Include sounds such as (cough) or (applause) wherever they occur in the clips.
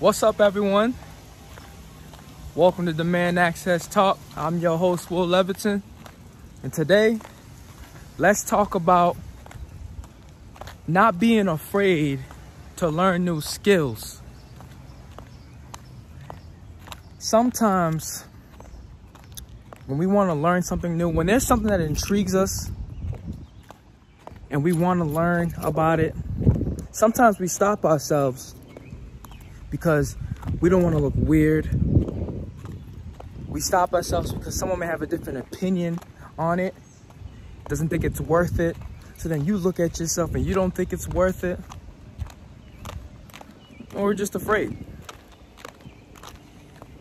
What's up, everyone? Welcome to Demand Access Talk. I'm your host, Will Leviton. And today, let's talk about not being afraid to learn new skills. Sometimes, when we want to learn something new, when there's something that intrigues us and we want to learn about it, sometimes we stop ourselves because we don't want to look weird. We stop ourselves because someone may have a different opinion on it, doesn't think it's worth it. So then you look at yourself and you don't think it's worth it. Or we're just afraid.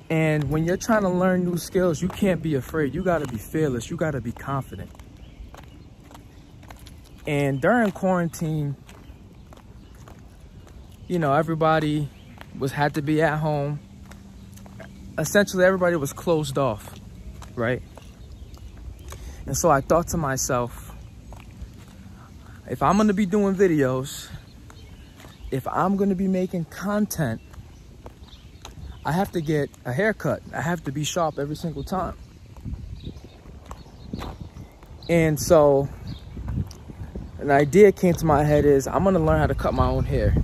And when you're trying to learn new skills, you can't be afraid. You got to be fearless. You got to be confident. And during quarantine, you know, everybody was had to be at home. Essentially, everybody was closed off, right? And so I thought to myself, if I'm gonna be doing videos, if I'm gonna be making content, I have to get a haircut. I have to be sharp every single time. And so an idea came to my head is I'm gonna learn how to cut my own hair.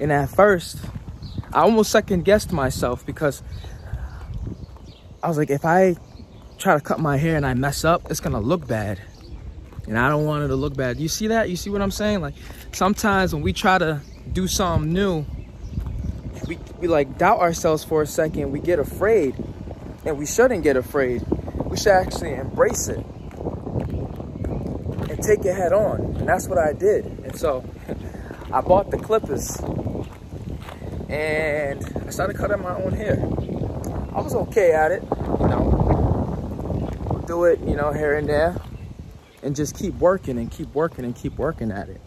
And at first, I almost second guessed myself because I was like, if I try to cut my hair and I mess up, it's gonna look bad. And I don't want it to look bad. You see that? You see what I'm saying? Like sometimes when we try to do something new, we, we like doubt ourselves for a second. We get afraid and we shouldn't get afraid. We should actually embrace it and take it head on. And that's what I did. And so (laughs) I bought the clippers and I started cutting my own hair. I was okay at it, you know, do it, you know, here and there, and just keep working and keep working and keep working at it.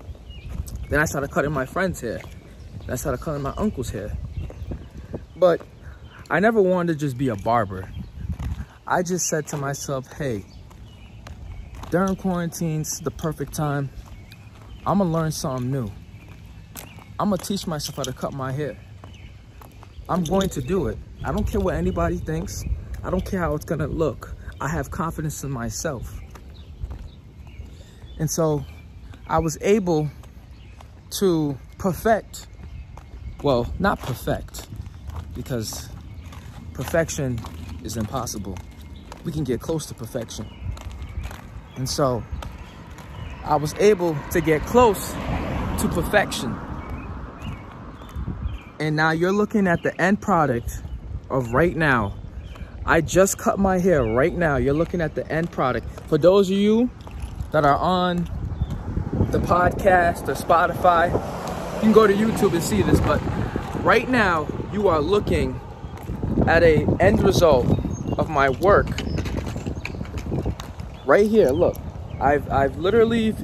Then I started cutting my friend's hair. Then I started cutting my uncle's hair. But I never wanted to just be a barber. I just said to myself, hey, during quarantine, this is the perfect time. I'm gonna learn something new. I'm gonna teach myself how to cut my hair. I'm going to do it. I don't care what anybody thinks. I don't care how it's gonna look. I have confidence in myself. And so I was able to perfect, well, not perfect, because perfection is impossible. We can get close to perfection. And so I was able to get close to perfection. And now you're looking at the end product of right now. I just cut my hair right now. You're looking at the end product. For those of you that are on the podcast or Spotify, you can go to YouTube and see this, but right now you are looking at a end result of my work right here. Look, I've, I've literally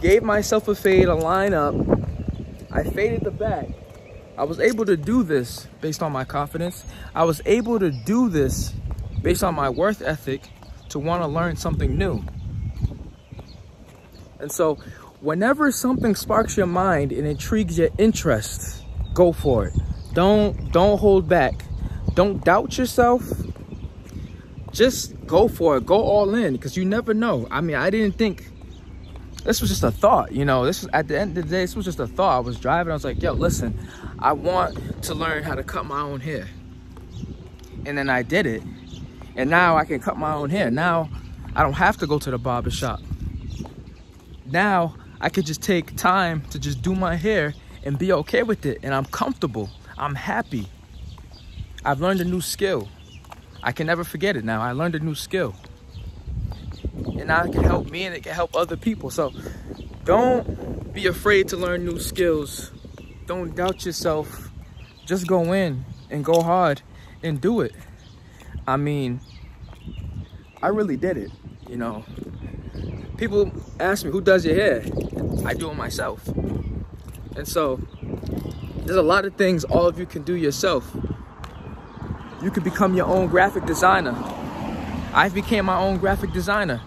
gave myself a fade, a line up. I faded the back I was able to do this based on my confidence. I was able to do this based on my worth ethic to want to learn something new. And so whenever something sparks your mind and intrigues your interest, go for it. Don't don't hold back. Don't doubt yourself. Just go for it. Go all in because you never know. I mean, I didn't think this was just a thought, you know. This was at the end of the day, this was just a thought. I was driving, I was like, yo, listen, I want to learn how to cut my own hair. And then I did it. And now I can cut my own hair. Now I don't have to go to the barber shop. Now I could just take time to just do my hair and be okay with it. And I'm comfortable. I'm happy. I've learned a new skill. I can never forget it now. I learned a new skill and now it can help me and it can help other people. So don't be afraid to learn new skills. Don't doubt yourself. Just go in and go hard and do it. I mean, I really did it, you know. People ask me, who does your hair? I do it myself. And so there's a lot of things all of you can do yourself. You could become your own graphic designer. I became my own graphic designer.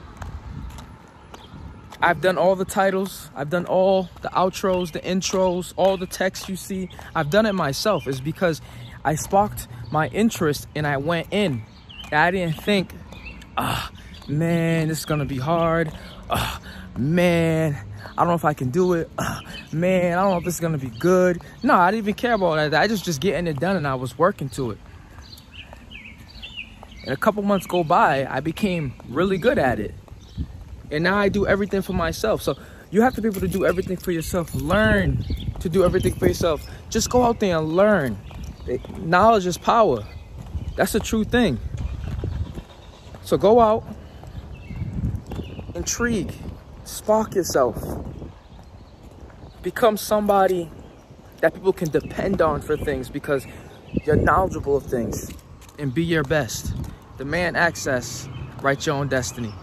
I've done all the titles. I've done all the outros, the intros, all the text you see. I've done it myself. It's because I sparked my interest and I went in. I didn't think, ah, oh, man, this is gonna be hard. Oh, man, I don't know if I can do it. Oh, man, I don't know if this is gonna be good. No, I didn't even care about that. I just just getting it done and I was working to it. And a couple months go by, I became really good at it. And now I do everything for myself. So you have to be able to do everything for yourself. Learn to do everything for yourself. Just go out there and learn. Eh, knowledge is power. That's a true thing. So go out, intrigue, spark yourself. Become somebody that people can depend on for things because you're knowledgeable of things and be your best. Demand access, write your own destiny.